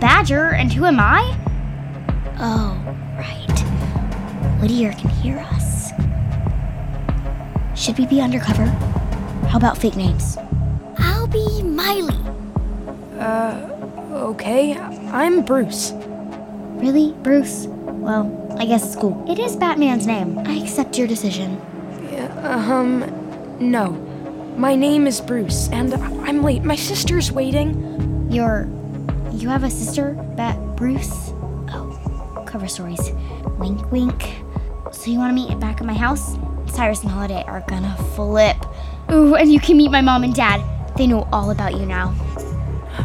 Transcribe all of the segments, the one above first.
Badger, and who am I? Oh, right. Whittier can hear us. Should we be undercover? How about fake names? I'll be Miley. Uh, okay, I'm Bruce. Really, Bruce? Well, I guess it's cool. It is Batman's name. I accept your decision. Um, no. My name is Bruce, and I'm late. My sister's waiting. You're. You have a sister, Bat Bruce? Oh, cover stories. Wink, wink. So you want to meet back at my house? Cyrus and Holiday are gonna flip. Ooh, and you can meet my mom and dad. They know all about you now.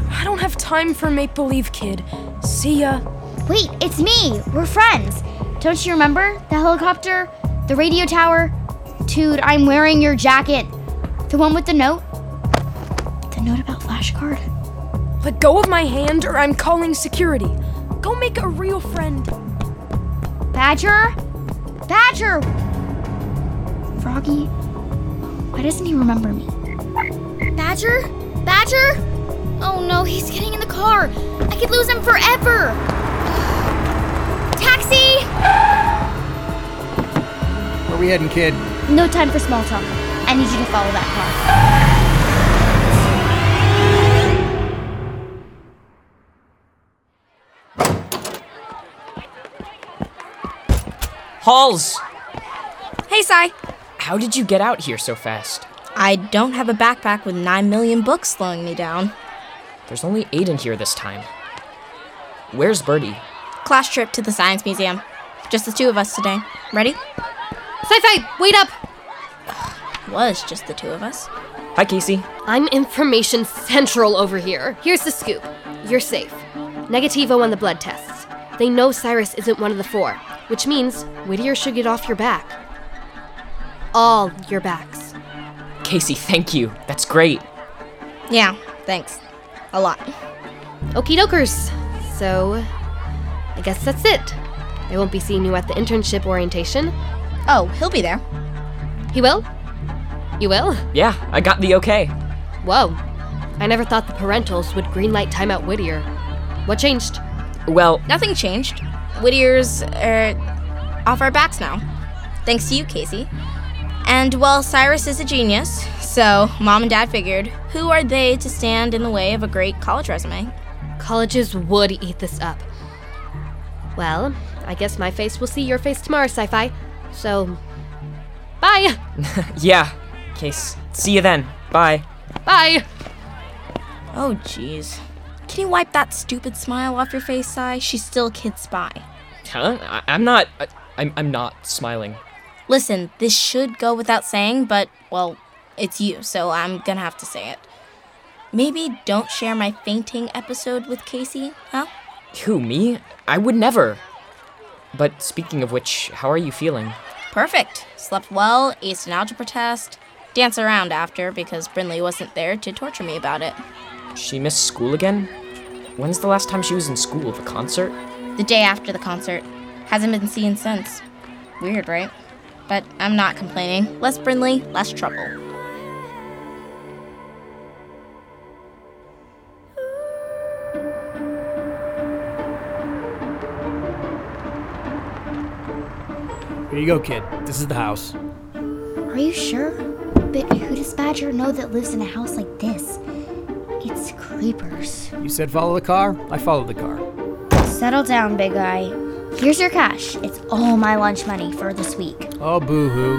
I don't have time for make believe, kid. See ya. Wait, it's me. We're friends. Don't you remember the helicopter, the radio tower? Dude, I'm wearing your jacket. The one with the note. The note about flashcard. Let go of my hand, or I'm calling security. Go make a real friend. Badger? Badger! Froggy? Why doesn't he remember me? Badger? Badger? Oh no, he's getting in the car. I could lose him forever. Taxi! Where are we heading, kid? No time for small talk. I need you to follow that car. Halls! Hey, Sai. How did you get out here so fast? I don't have a backpack with 9 million books slowing me down. There's only eight in here this time. Where's Birdie? Class trip to the Science Museum. Just the two of us today. Ready? Sci fi, wait up! Was just the two of us. Hi, Casey. I'm information central over here. Here's the scoop you're safe. Negativo on the blood tests. They know Cyrus isn't one of the four, which means Whittier should get off your back. All your backs. Casey, thank you. That's great. Yeah, thanks. A lot. Okie dokers. So, I guess that's it. I won't be seeing you at the internship orientation. Oh, he'll be there. He will? You will? Yeah, I got the okay. Whoa. I never thought the parentals would greenlight timeout Whittier. What changed? Well, Nothing changed. Whittier's er, off our backs now. Thanks to you, Casey. And well, Cyrus is a genius, so mom and dad figured who are they to stand in the way of a great college resume? Colleges would eat this up. Well, I guess my face will see your face tomorrow, sci fi. So, bye! yeah. Case. See you then. Bye. Bye! Oh, jeez. Can you wipe that stupid smile off your face, Sai? She's still Kid Spy. Huh? I- I'm not. I- I'm, I'm not smiling. Listen, this should go without saying, but, well, it's you, so I'm gonna have to say it. Maybe don't share my fainting episode with Casey, huh? Who, me? I would never. But speaking of which, how are you feeling? Perfect. Slept well, aced an algebra test, danced around after because Brinley wasn't there to torture me about it. She missed school again? When's the last time she was in school? The concert? The day after the concert. Hasn't been seen since. Weird, right? But I'm not complaining. Less Brinley, less trouble. Here you go, kid. This is the house. Are you sure? But who does Badger know that lives in a house like this? It's creepers. You said follow the car? I followed the car. Settle down, big guy. Here's your cash. It's all my lunch money for this week. Oh, boo hoo.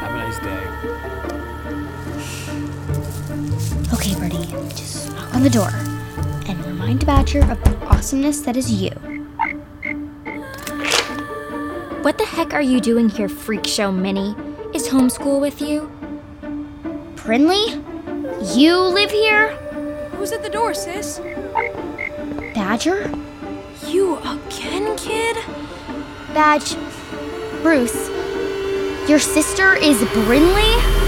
Have a nice day. Okay, Birdie, just knock on the door and remind Badger of the awesomeness that is you. What the heck are you doing here, Freak Show Minnie? Is homeschool with you? Brinley? You live here? Who's at the door, sis? Badger? You again, kid? Badge. Bruce. Your sister is Brinley?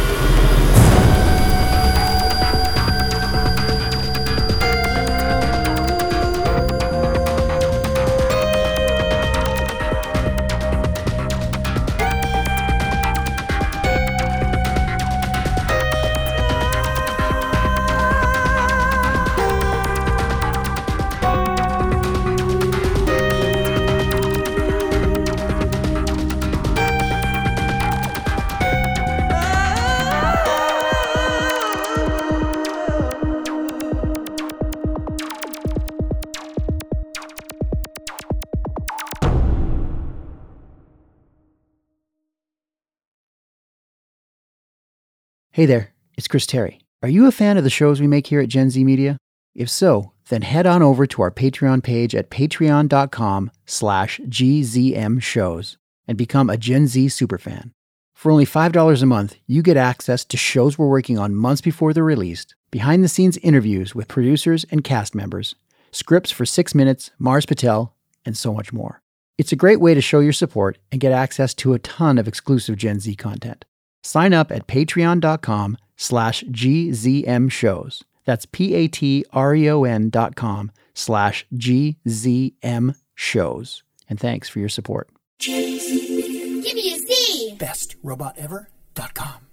Hey there, it's Chris Tarry. Are you a fan of the shows we make here at Gen Z Media? If so, then head on over to our Patreon page at patreon.com slash gzm shows and become a Gen Z superfan. For only $5 a month, you get access to shows we're working on months before they're released, behind the scenes interviews with producers and cast members, scripts for Six Minutes, Mars Patel, and so much more. It's a great way to show your support and get access to a ton of exclusive Gen Z content. Sign up at patreon.com slash gzm shows. That's p-a-t-r-e-o-n dot com slash gzm shows. And thanks for your support. Give me a Z. BestRobotEver.com